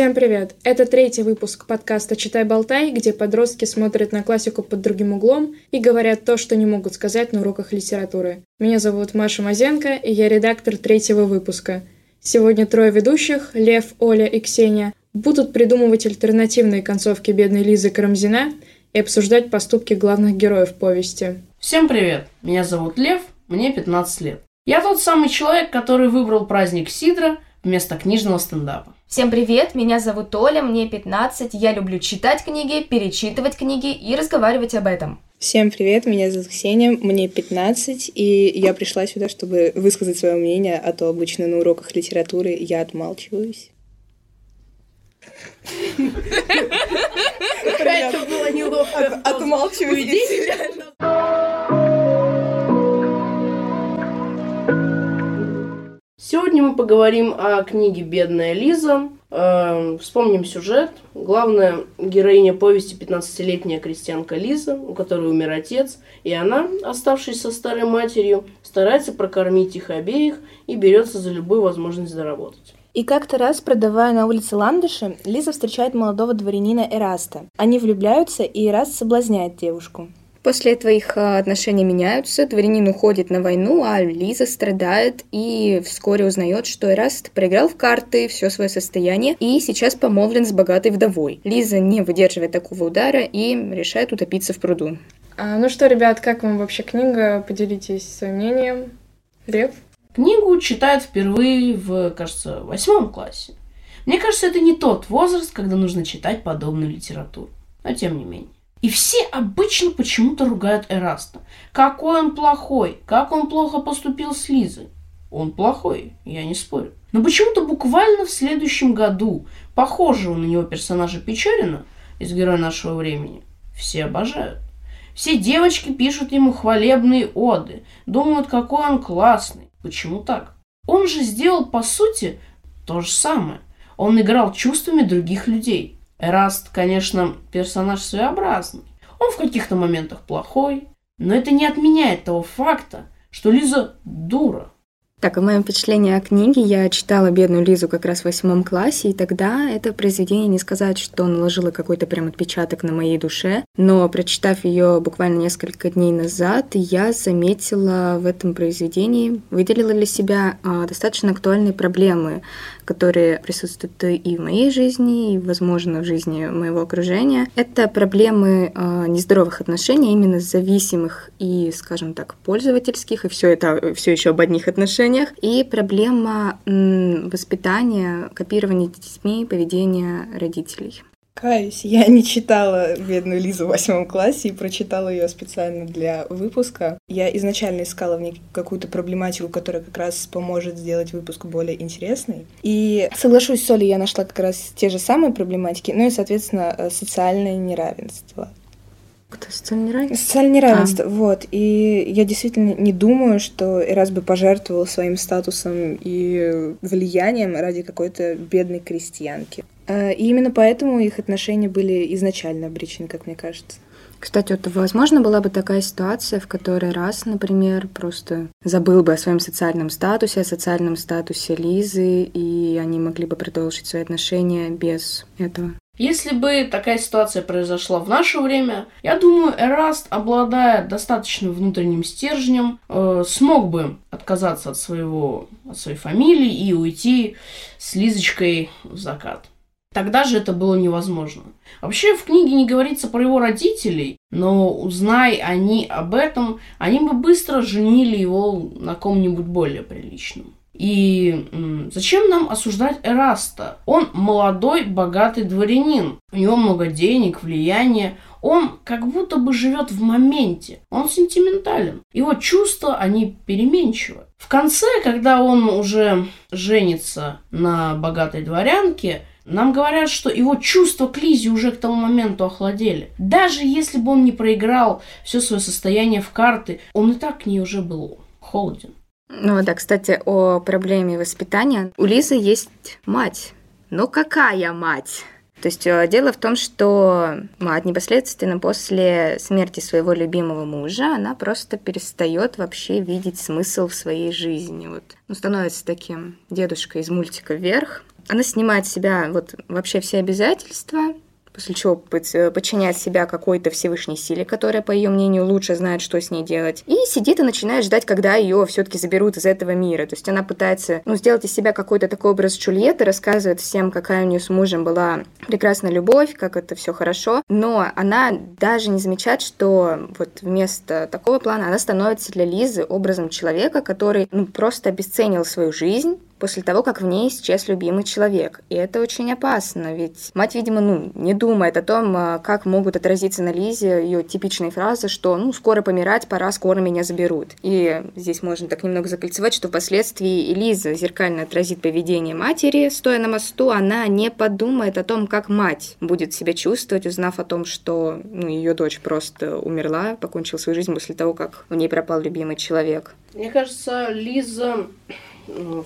Всем привет! Это третий выпуск подкаста «Читай-болтай», где подростки смотрят на классику под другим углом и говорят то, что не могут сказать на уроках литературы. Меня зовут Маша Мазенко, и я редактор третьего выпуска. Сегодня трое ведущих, Лев, Оля и Ксения, будут придумывать альтернативные концовки бедной Лизы Карамзина и обсуждать поступки главных героев повести. Всем привет! Меня зовут Лев, мне 15 лет. Я тот самый человек, который выбрал праздник Сидра вместо книжного стендапа. Всем привет, меня зовут Оля, мне 15, я люблю читать книги, перечитывать книги и разговаривать об этом. Всем привет, меня зовут Ксения, мне 15, и я пришла сюда, чтобы высказать свое мнение, а то обычно на уроках литературы я отмалчиваюсь. Это было неловко. Отмалчиваюсь. Сегодня мы поговорим о книге «Бедная Лиза». Э, вспомним сюжет. Главная героиня повести 15-летняя крестьянка Лиза, у которой умер отец, и она, оставшись со старой матерью, старается прокормить их обеих и берется за любую возможность заработать. И как-то раз, продавая на улице ландыши, Лиза встречает молодого дворянина Эраста. Они влюбляются, и Эраст соблазняет девушку. После этого их а, отношения меняются, дворянин уходит на войну, а Лиза страдает и вскоре узнает, что Эраст проиграл в карты все свое состояние и сейчас помолвлен с богатой вдовой. Лиза не выдерживает такого удара и решает утопиться в пруду. А, ну что, ребят, как вам вообще книга? Поделитесь своим мнением. Лев? Книгу читают впервые в, кажется, восьмом классе. Мне кажется, это не тот возраст, когда нужно читать подобную литературу. Но тем не менее. И все обычно почему-то ругают Эраста. Какой он плохой, как он плохо поступил с Лизой. Он плохой, я не спорю. Но почему-то буквально в следующем году похожего на него персонажа Печорина из «Героя нашего времени» все обожают. Все девочки пишут ему хвалебные оды, думают, какой он классный. Почему так? Он же сделал, по сути, то же самое. Он играл чувствами других людей – Эраст, конечно, персонаж своеобразный. Он в каких-то моментах плохой, но это не отменяет того факта, что Лиза дура. Так, о моем впечатлении о книге, я читала «Бедную Лизу» как раз в восьмом классе, и тогда это произведение не сказать, что наложило какой-то прям отпечаток на моей душе, но прочитав ее буквально несколько дней назад, я заметила в этом произведении, выделила для себя а, достаточно актуальные проблемы, которые присутствуют и в моей жизни, и, возможно, в жизни моего окружения. Это проблемы э, нездоровых отношений, именно зависимых и, скажем так, пользовательских, и все это все еще об одних отношениях, и проблема воспитания, копирования детьми поведения родителей. Каюсь, я не читала «Бедную Лизу» в восьмом классе и прочитала ее специально для выпуска. Я изначально искала в ней какую-то проблематику, которая как раз поможет сделать выпуск более интересный. И соглашусь с Олей, я нашла как раз те же самые проблематики, ну и, соответственно, э, социальное неравенство. Кто социальное неравенство? Социальное неравенство, а. вот. И я действительно не думаю, что Эрас бы пожертвовал своим статусом и влиянием ради какой-то бедной крестьянки. А, и именно поэтому их отношения были изначально обречены, как мне кажется. Кстати, вот возможно была бы такая ситуация, в которой раз, например, просто забыл бы о своем социальном статусе, о социальном статусе Лизы, и они могли бы продолжить свои отношения без этого. Если бы такая ситуация произошла в наше время, я думаю, Эраст, обладая достаточным внутренним стержнем, э, смог бы отказаться от своего, от своей фамилии и уйти с Лизочкой в закат. Тогда же это было невозможно. Вообще в книге не говорится про его родителей, но узнай они об этом, они бы быстро женили его на ком-нибудь более приличном. И зачем нам осуждать Эраста? Он молодой, богатый дворянин. У него много денег, влияния. Он как будто бы живет в моменте. Он сентиментален. Его чувства, они переменчивы. В конце, когда он уже женится на богатой дворянке, нам говорят, что его чувства к Лизе уже к тому моменту охладели. Даже если бы он не проиграл все свое состояние в карты, он и так к ней уже был холоден. Ну да, кстати, о проблеме воспитания. У Лизы есть мать. Ну какая мать? То есть э, дело в том, что мать непосредственно после смерти своего любимого мужа, она просто перестает вообще видеть смысл в своей жизни. Вот. Ну, становится таким дедушкой из мультика «Вверх», Она снимает с себя вот вообще все обязательства, после чего э, подчиняет себя какой-то Всевышней силе, которая, по ее мнению, лучше знает, что с ней делать. И сидит и начинает ждать, когда ее все-таки заберут из этого мира. То есть она пытается ну, сделать из себя какой-то такой образ Джульетты, рассказывает всем, какая у нее с мужем была прекрасная любовь, как это все хорошо. Но она даже не замечает, что вот вместо такого плана она становится для Лизы образом человека, который ну, просто обесценил свою жизнь, после того, как в ней исчез любимый человек. И это очень опасно, ведь мать, видимо, ну, не думает о том, а, как могут отразиться на Лизе ее типичные фразы, что «ну, скоро помирать, пора, скоро меня заберут». И здесь можно так немного закольцевать, что впоследствии и Лиза зеркально отразит поведение матери, стоя на мосту, она не подумает о том, как мать будет себя чувствовать, узнав о том, что ну, ее дочь просто умерла, покончила свою жизнь после того, как в ней пропал любимый человек. Мне кажется, Лиза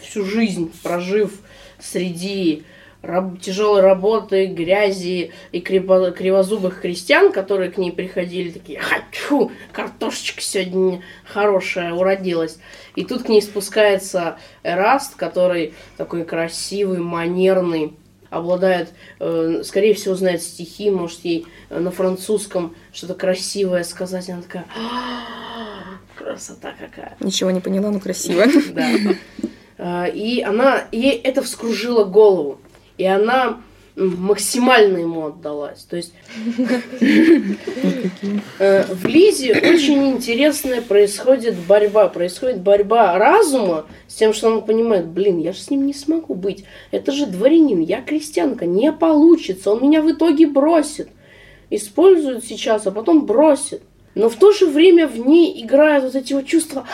всю жизнь прожив среди раб- тяжелой работы, грязи и криво- кривозубых крестьян, которые к ней приходили, такие, хочу, картошечка сегодня хорошая уродилась. И тут к ней спускается Эраст, который такой красивый, манерный, обладает, э, скорее всего, знает стихи, может ей на французском что-то красивое сказать. Она такая, «А, красота какая. Ничего не поняла, но красиво. Да. А, и она, ей это вскружило голову. И она максимально ему отдалась. То есть э, в Лизе очень интересная происходит борьба. Происходит борьба разума с тем, что он понимает, блин, я же с ним не смогу быть. Это же дворянин, я крестьянка, не получится. Он меня в итоге бросит. Использует сейчас, а потом бросит но в то же время в ней играют вот эти вот чувства,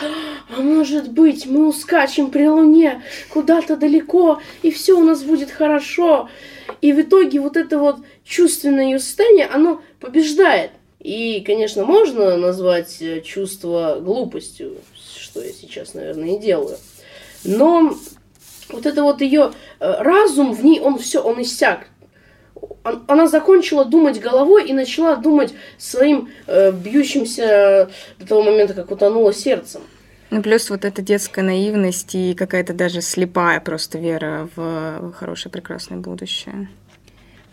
а может быть, мы ускачем при луне куда-то далеко, и все у нас будет хорошо. И в итоге вот это вот чувственное ее состояние, оно побеждает. И, конечно, можно назвать э, чувство глупостью, что я сейчас, наверное, и делаю. Но вот это вот ее э, разум в ней, он все, он иссяк она закончила думать головой и начала думать своим э, бьющимся до того момента, как утонула сердцем. Ну, плюс вот эта детская наивность и какая-то даже слепая просто вера в хорошее, прекрасное будущее.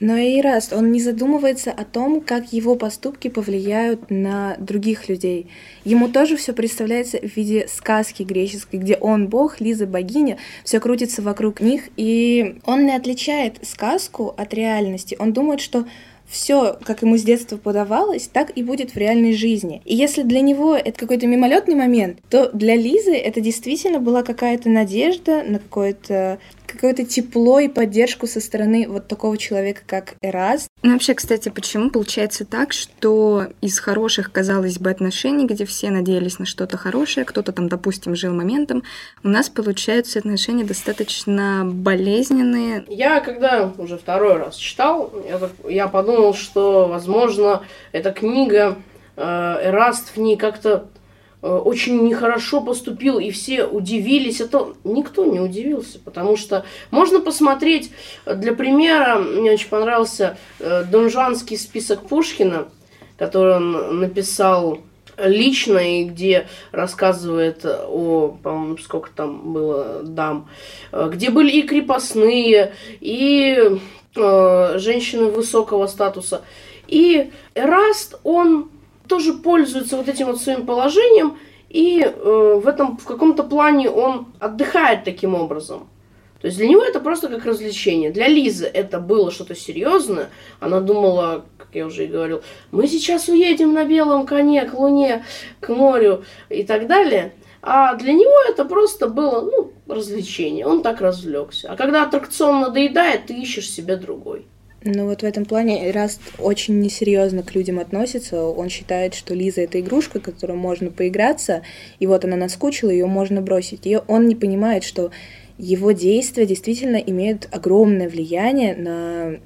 Но и раз он не задумывается о том, как его поступки повлияют на других людей. Ему тоже все представляется в виде сказки греческой, где он бог, Лиза богиня, все крутится вокруг них, и он не отличает сказку от реальности. Он думает, что все, как ему с детства подавалось, так и будет в реальной жизни. И если для него это какой-то мимолетный момент, то для Лизы это действительно была какая-то надежда на какое-то какое-то тепло и поддержку со стороны вот такого человека, как Эраз. Ну, вообще, кстати, почему получается так, что из хороших, казалось бы, отношений, где все надеялись на что-то хорошее, кто-то там, допустим, жил моментом, у нас получаются отношения достаточно болезненные. Я, когда уже второй раз читал, я, я подумал, что, возможно, эта книга э, Эраст в ней как-то очень нехорошо поступил, и все удивились. Это никто не удивился, потому что можно посмотреть, э, для примера, мне очень понравился э, донжанский список Пушкина, который он написал лично, и где рассказывает о, по-моему, сколько там было дам, где были и крепостные, и э, женщины высокого статуса. И Эраст, он тоже пользуется вот этим вот своим положением, и э, в этом в каком-то плане он отдыхает таким образом. То есть для него это просто как развлечение. Для Лизы это было что-то серьезное. Она думала, как я уже и говорил, мы сейчас уедем на белом коне к луне, к морю и так далее. А для него это просто было, ну, развлечение. Он так развлекся. А когда аттракцион надоедает, ты ищешь себе другой. Ну вот в этом плане Раст очень несерьезно к людям относится. Он считает, что Лиза это игрушка, которую можно поиграться, и вот она наскучила, ее можно бросить. И он не понимает, что его действия действительно имеют огромное влияние на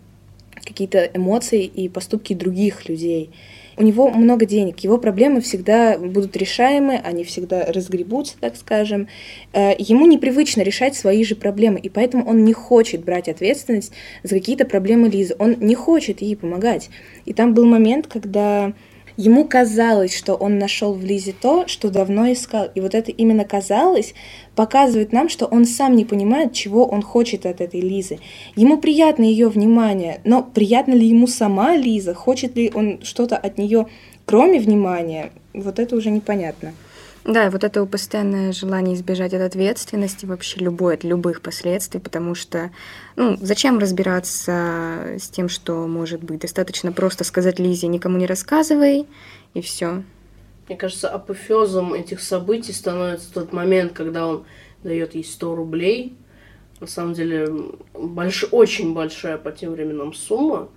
какие-то эмоции и поступки других людей. У него много денег, его проблемы всегда будут решаемы, они всегда разгребутся, так скажем. Э, ему непривычно решать свои же проблемы, и поэтому он не хочет брать ответственность за какие-то проблемы Лизы. Он не хочет ей помогать. И там был момент, когда ему казалось, что он нашел в Лизе то, что давно искал. И вот это именно казалось показывает нам, что он сам не понимает, чего он хочет от этой Лизы. Ему приятно ее внимание, но приятно ли ему сама Лиза? Хочет ли он что-то от нее, кроме внимания? Вот это уже непонятно. Да, вот это постоянное желание избежать от ответственности, вообще любой, от любых последствий, потому что, ну, зачем разбираться с тем, что может быть? Достаточно просто сказать Лизе, никому не рассказывай, и все. Мне кажется, апофеозом этих событий становится тот момент, когда он дает ей 100 рублей. На самом деле, больш... очень большая по тем временам сумма.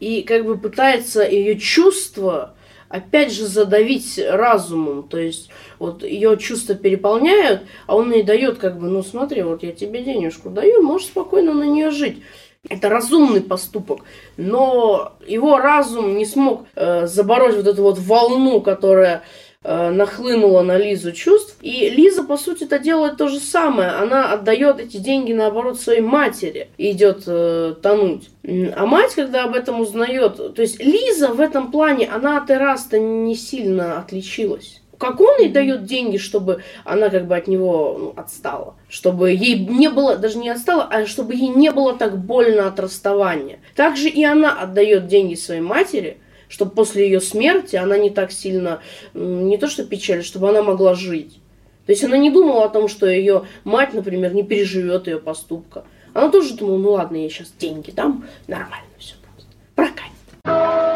И как бы пытается ее чувства опять же задавить разумом. То есть вот ее чувства переполняют, а он ей дает как бы, ну смотри, вот я тебе денежку даю, можешь спокойно на нее жить. Это разумный поступок, но его разум не смог э, забороть вот эту вот волну, которая э, нахлынула на Лизу чувств. И Лиза, по сути, это делает то же самое. Она отдает эти деньги, наоборот, своей матери и идет э, тонуть. А мать, когда об этом узнает, то есть Лиза в этом плане, она от Эраста не сильно отличилась как он ей дает деньги, чтобы она как бы от него ну, отстала. Чтобы ей не было, даже не отстала, а чтобы ей не было так больно от расставания. Также и она отдает деньги своей матери, чтобы после ее смерти она не так сильно, не то что печаль, чтобы она могла жить. То есть она не думала о том, что ее мать, например, не переживет ее поступка. Она тоже думала, ну ладно, я сейчас деньги дам, нормально все просто. Прокатит.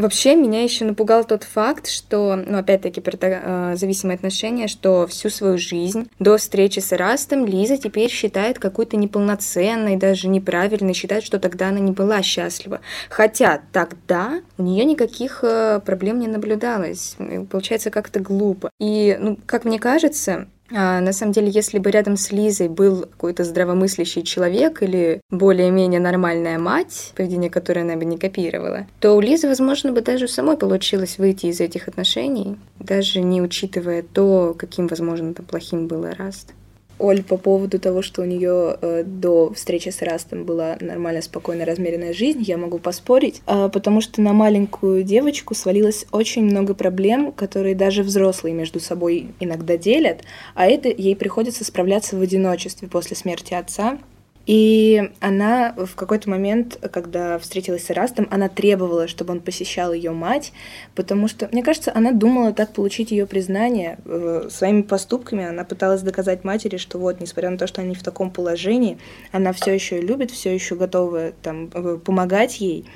Вообще, меня еще напугал тот факт, что, ну, опять-таки, про э, зависимые отношения, что всю свою жизнь до встречи с Эрастом Лиза теперь считает какой-то неполноценной, даже неправильной, считает, что тогда она не была счастлива. Хотя тогда у нее никаких э, проблем не наблюдалось. Получается, как-то глупо. И, ну, как мне кажется, на самом деле, если бы рядом с Лизой был какой-то здравомыслящий человек или более-менее нормальная мать, поведение которой она бы не копировала, то у Лизы, возможно, бы даже самой получилось выйти из этих отношений, даже не учитывая то, каким, возможно, там плохим был Раст. Оль, по поводу того, что у нее э, до встречи с Растом была нормальная, спокойная, размеренная жизнь, я могу поспорить, э, потому что на маленькую девочку свалилось очень много проблем, которые даже взрослые между собой иногда делят, а это ей приходится справляться в одиночестве после смерти отца. И она в какой-то момент, когда встретилась с Эрастом, она требовала, чтобы он посещал ее мать, потому что, мне кажется, она думала так получить ее признание э, своими поступками. Она пыталась доказать матери, что вот, несмотря на то, что они в таком положении, она все еще любит, все еще готова там э, помогать ей.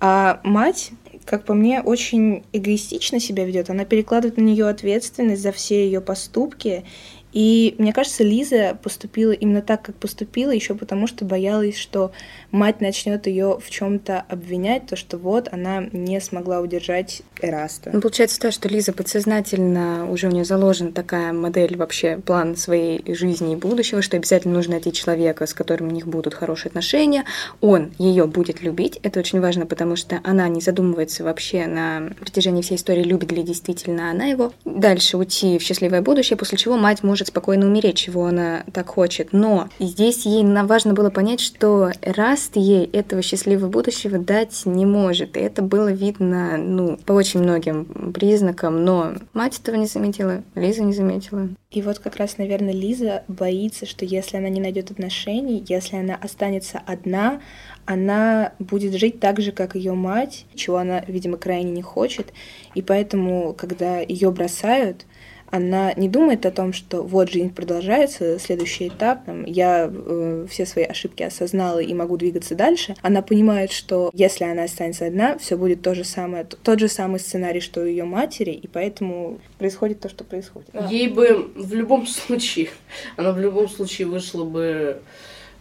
А мать, как по мне, очень эгоистично себя ведет. Она перекладывает на нее ответственность за все ее поступки и мне кажется, Лиза поступила именно так, как поступила, еще потому что боялась, что мать начнет ее в чем-то обвинять, то, что вот она не смогла удержать Эраста. Ну, получается так, что Лиза подсознательно уже у нее заложена такая модель вообще, план своей жизни и будущего, что обязательно нужно найти человека, с которым у них будут хорошие отношения, он ее будет любить. Это очень важно, потому что она не задумывается вообще на протяжении всей истории, любит ли действительно она его. Дальше уйти в счастливое будущее, после чего мать может спокойно умереть, чего она так хочет. Но здесь ей важно было понять, что Раст ей этого счастливого будущего дать не может. И это было видно, ну, по очень очень многим признакам, но мать этого не заметила, Лиза не заметила. И вот как раз, наверное, Лиза боится, что если она не найдет отношений, если она останется одна, она будет жить так же, как ее мать, чего она, видимо, крайне не хочет. И поэтому, когда ее бросают, она не думает о том, что вот жизнь продолжается, следующий этап, там, я э, все свои ошибки осознала и могу двигаться дальше. Она понимает, что если она останется одна, все будет то же самое, тот же самый сценарий, что у ее матери, и поэтому происходит то, что происходит. Ей бы в любом случае, она в любом случае вышла бы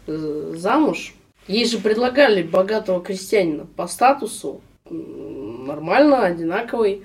э, замуж. Ей же предлагали богатого крестьянина по статусу, нормально, одинаковый,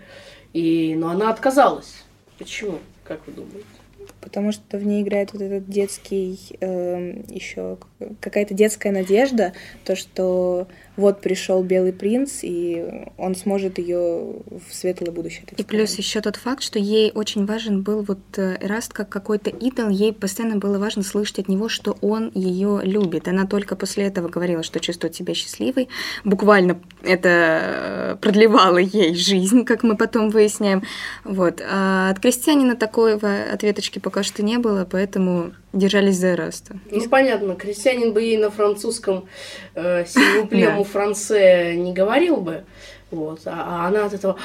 и, но она отказалась. Почему? Как вы думаете? Потому что в ней играет вот этот детский э, эм, еще какая-то детская надежда, то что вот пришел белый принц, и он сможет ее в светлое будущее. И плюс еще тот факт, что ей очень важен был вот э, Эраст как какой-то идол, ей постоянно было важно слышать от него, что он ее любит. Она только после этого говорила, что чувствует себя счастливой. Буквально это э, продлевало ей жизнь, как мы потом выясняем. Вот. А от крестьянина такой ответочки пока что не было, поэтому держались за Эраста. Ну, понятно, крестьянин бы ей на французском э, сильвуплему франце не говорил бы. Вот. А, а она от этого,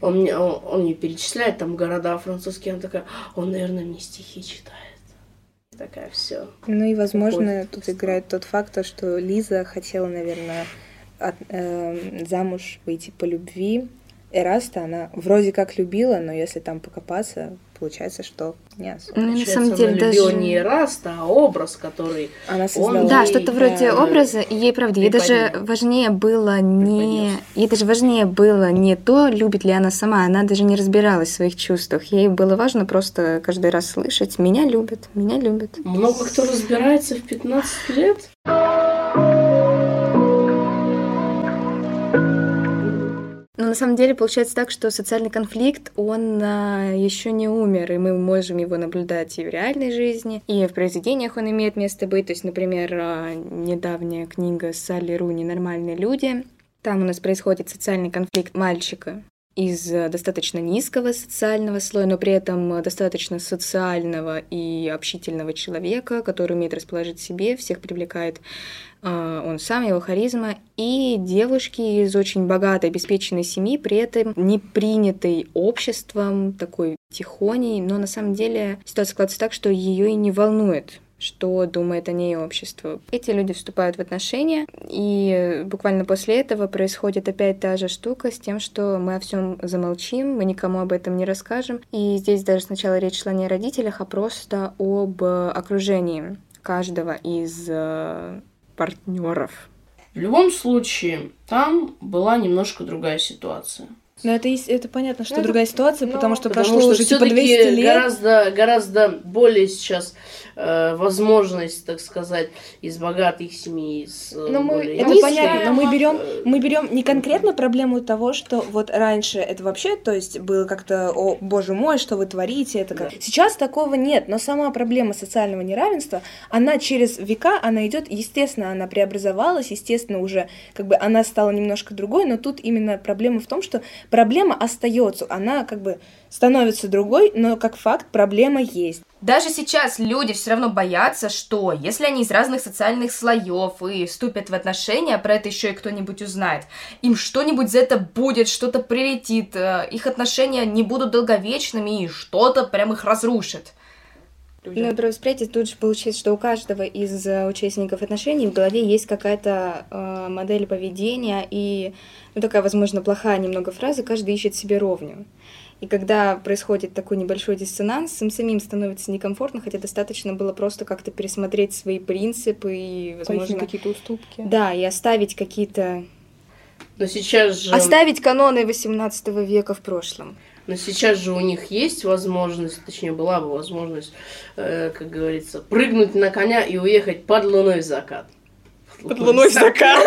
он мне, он, он мне перечисляет там города французские, она такая, он, наверное, мне стихи читает. Такая все. Ну и, возможно, тут играет тот факт, что Лиза хотела, наверное, от, э, замуж выйти по любви. Эраста она вроде как любила, но если там покопаться, получается, что не особо. Ну, на самом деле, даже... не Эраста, а образ, который она создала. Он да, что-то вроде да, образа, и ей, правда, ей даже важнее было не... Ей даже важнее было не то, любит ли она сама, она даже не разбиралась в своих чувствах. Ей было важно просто каждый раз слышать «меня любят, меня любят». Много кто разбирается в 15 лет. Но на самом деле получается так, что социальный конфликт, он а, еще не умер, и мы можем его наблюдать и в реальной жизни, и в произведениях он имеет место быть. То есть, например, а, недавняя книга Салли Руни «Нормальные люди». Там у нас происходит социальный конфликт мальчика из достаточно низкого социального слоя, но при этом достаточно социального и общительного человека, который умеет расположить себе, всех привлекает а, он сам, его харизма, и девушки из очень богатой, обеспеченной семьи, при этом не принятой обществом, такой тихоней, но на самом деле ситуация складывается так, что ее и не волнует что думает о ней общество. Эти люди вступают в отношения, и буквально после этого происходит опять та же штука с тем, что мы о всем замолчим, мы никому об этом не расскажем. И здесь даже сначала речь шла не о родителях, а просто об окружении каждого из э, партнеров. В любом случае, там была немножко другая ситуация. Но это, это понятно, что ну, другая ситуация, ну, потому что потому прошло что уже типа 200 лет. Гораздо, гораздо более сейчас э, возможность, так сказать, из богатых семей, из э, но мы, Это низких. понятно, но мы берем, мы берем не конкретно проблему того, что вот раньше это вообще, то есть было как-то, о боже мой, что вы творите, это как. Да. Сейчас такого нет, но сама проблема социального неравенства, она через века, она идет, естественно, она преобразовалась, естественно, уже как бы она стала немножко другой, но тут именно проблема в том, что проблема остается, она как бы становится другой, но как факт проблема есть. Даже сейчас люди все равно боятся, что если они из разных социальных слоев и вступят в отношения, про это еще и кто-нибудь узнает, им что-нибудь за это будет, что-то прилетит, э, их отношения не будут долговечными и что-то прям их разрушит. Ну, про восприятие тут же получается, что у каждого из э, участников отношений в голове есть какая-то э, модель поведения и ну, такая, возможно, плохая немного фраза «каждый ищет себе ровню». И когда происходит такой небольшой диссонанс, им самим становится некомфортно, хотя достаточно было просто как-то пересмотреть свои принципы и, возможно... какие-то уступки. Да, и оставить какие-то... Но сейчас же... Оставить каноны 18 века в прошлом. Но сейчас же у них есть возможность, точнее была бы возможность, э, как говорится, прыгнуть на коня и уехать под луной в закат. Под луной в закат.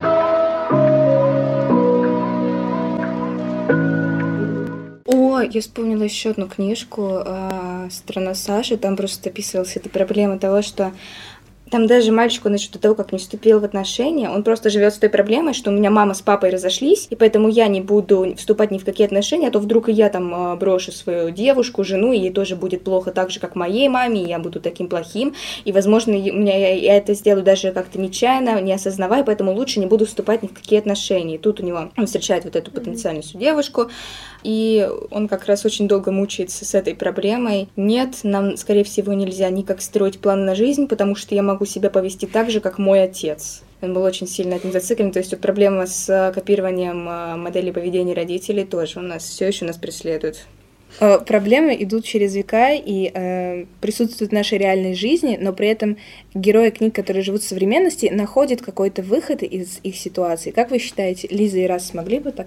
О, я вспомнила еще одну книжку «Страна Саши». Там просто описывалась эта проблема того, что там даже мальчику насчет того, как не вступил в отношения, он просто живет с той проблемой, что у меня мама с папой разошлись, и поэтому я не буду вступать ни в какие отношения, а то вдруг и я там а, брошу свою девушку, жену, и ей тоже будет плохо так же, как моей маме, и я буду таким плохим, и, возможно, у меня я, я это сделаю даже как-то нечаянно, не осознавая, поэтому лучше не буду вступать ни в какие отношения. И тут у него он встречает вот эту потенциальную девушку, и он как раз очень долго мучается с этой проблемой. Нет, нам, скорее всего, нельзя никак строить план на жизнь, потому что я могу себя повести так же, как мой отец. Он был очень сильно этим зациклен. То есть вот проблема с копированием а, модели поведения родителей тоже у нас все еще нас преследует. Э, проблемы идут через века и э, присутствуют в нашей реальной жизни, но при этом герои книг, которые живут в современности, находят какой-то выход из их ситуации. Как вы считаете, Лиза и Раз смогли бы так,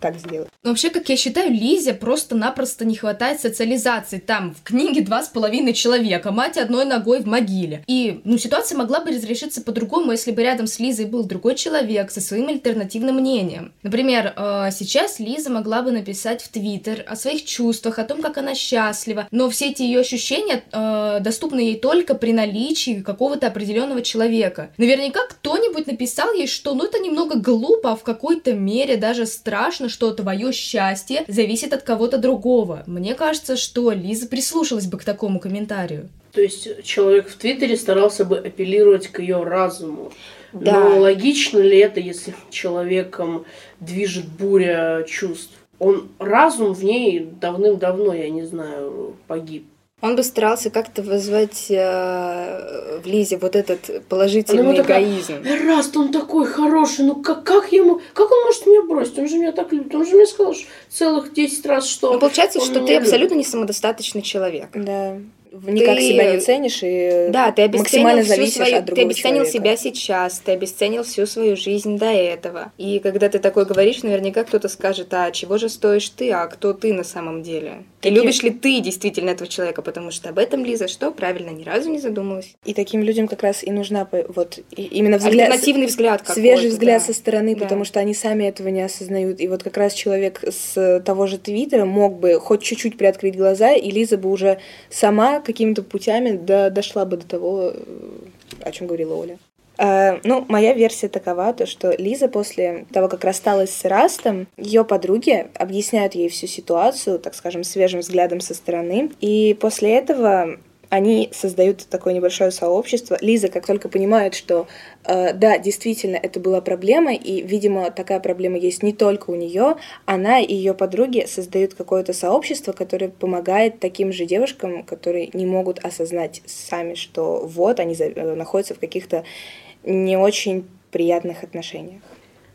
так сделать? Ну, вообще, как я считаю, Лизе просто-напросто не хватает социализации. Там в книге два с половиной человека, мать одной ногой в могиле. И, ну, ситуация могла бы разрешиться по-другому, если бы рядом с Лизой был другой человек со своим альтернативным мнением. Например, э, сейчас Лиза могла бы написать в Твиттер о своих чувствах, о том, как она счастлива. Но все эти ее ощущения э, доступны ей только при наличии какого-то определенного человека. Наверняка кто-нибудь написал ей, что ну это немного глупо, а в какой-то мере даже страшно, что твое счастье зависит от кого-то другого. Мне кажется, что Лиза прислушалась бы к такому комментарию. То есть человек в Твиттере старался бы апеллировать к ее разуму. Да. Но логично ли это, если человеком движет буря чувств? он разум в ней давным-давно, я не знаю, погиб. Он бы старался как-то вызвать э, в Лизе вот этот положительный эгоизм. Такая, Раз, он такой хороший, ну как, как ему, как он может меня бросить? Он же меня так любит. Он же мне сказал что целых 10 раз, что. Ну, получается, что ты любит. абсолютно не самодостаточный человек. Да никак ты... себя не ценишь и да, ты максимально зависишь свою... от другого Ты обесценил человека. себя сейчас, ты обесценил всю свою жизнь до этого. И когда ты такое говоришь, наверняка кто-то скажет, а чего же стоишь ты, а кто ты на самом деле? И любишь ли ты действительно этого человека? Потому что об этом Лиза что? Правильно, ни разу не задумалась. И таким людям как раз и нужна вот именно взгляд... Альтернативный взгляд Свежий взгляд да. со стороны, да. потому что они сами этого не осознают. И вот как раз человек с того же Твиттера мог бы хоть чуть-чуть приоткрыть глаза, и Лиза бы уже сама какими-то путями до, дошла бы до того, э, о чем говорила Оля. Uh, ну, моя версия такова, то, что Лиза после того, как рассталась с Растом, ее подруги объясняют ей всю ситуацию, так скажем, свежим взглядом со стороны. И после этого они создают такое небольшое сообщество. Лиза, как только понимает, что э, да, действительно, это была проблема, и, видимо, такая проблема есть не только у нее, она и ее подруги создают какое-то сообщество, которое помогает таким же девушкам, которые не могут осознать сами, что вот они э, находятся в каких-то не очень приятных отношениях.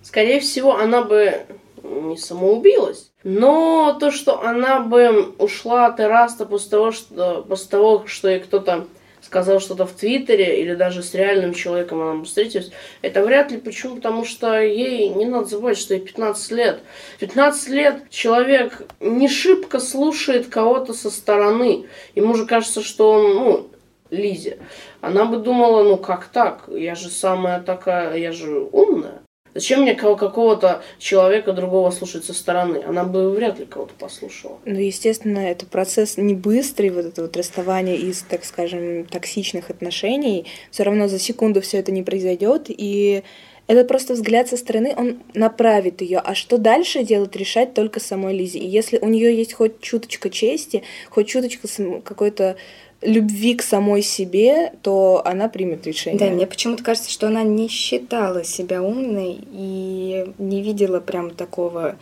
Скорее всего, она бы не самоубилась. Но то, что она бы ушла от Эраста после того, что, после того, что ей кто-то сказал что-то в Твиттере или даже с реальным человеком она бы встретилась, это вряд ли. Почему? Потому что ей не надо забывать, что ей 15 лет. 15 лет человек не шибко слушает кого-то со стороны. Ему же кажется, что он, ну, Лизе. Она бы думала, ну как так? Я же самая такая, я же умная. Зачем мне какого-то человека другого слушать со стороны? Она бы вряд ли кого-то послушала. Ну, естественно, это процесс не быстрый, вот это вот расставание из, так скажем, токсичных отношений. Все равно за секунду все это не произойдет, и это просто взгляд со стороны, он направит ее. А что дальше делать, решать только самой Лизе. И если у нее есть хоть чуточка чести, хоть чуточка какой-то любви к самой себе, то она примет решение. Да, мне почему-то кажется, что она не считала себя умной и не видела прям такого...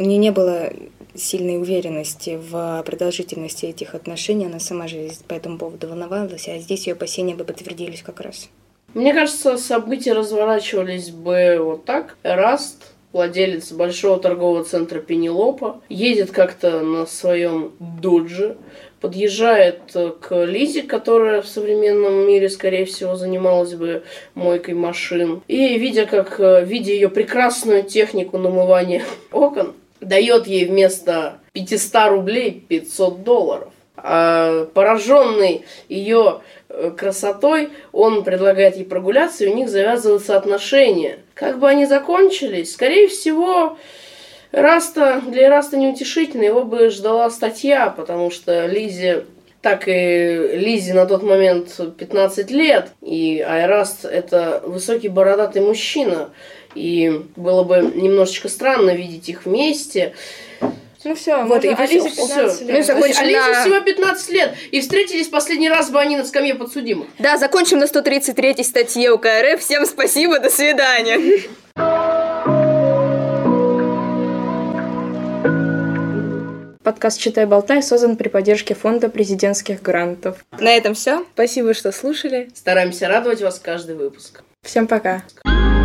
У нее не было сильной уверенности в продолжительности этих отношений. Она сама же по этому поводу волновалась, а здесь ее опасения бы подтвердились как раз. Мне кажется, события разворачивались бы вот так. Раст, владелец большого торгового центра Пенелопа, едет как-то на своем додже, подъезжает э, к Лизе, которая в современном мире, скорее всего, занималась бы мойкой машин. И видя, как, э, видя ее прекрасную технику намывания окон, дает ей вместо 500 рублей 500 долларов. А пораженный ее э, красотой, он предлагает ей прогуляться, и у них завязываются отношения. Как бы они закончились? Скорее всего, Эраста, для Эраста неутешительно, его бы ждала статья, потому что Лизе так и Лизе на тот момент 15 лет, и Эраст это высокий бородатый мужчина, и было бы немножечко странно видеть их вместе. Ну все, вот, и Ализе 15 лет. Ну, закончим Ализе на... всего 15 лет, и встретились последний раз бы они на скамье подсудимых. Да, закончим на 133 статье УК РФ. Всем спасибо, до свидания. Подкаст «Читай, болтай» создан при поддержке Фонда президентских грантов. На этом все. Спасибо, что слушали. Стараемся радовать вас каждый выпуск. Всем пока. Пока.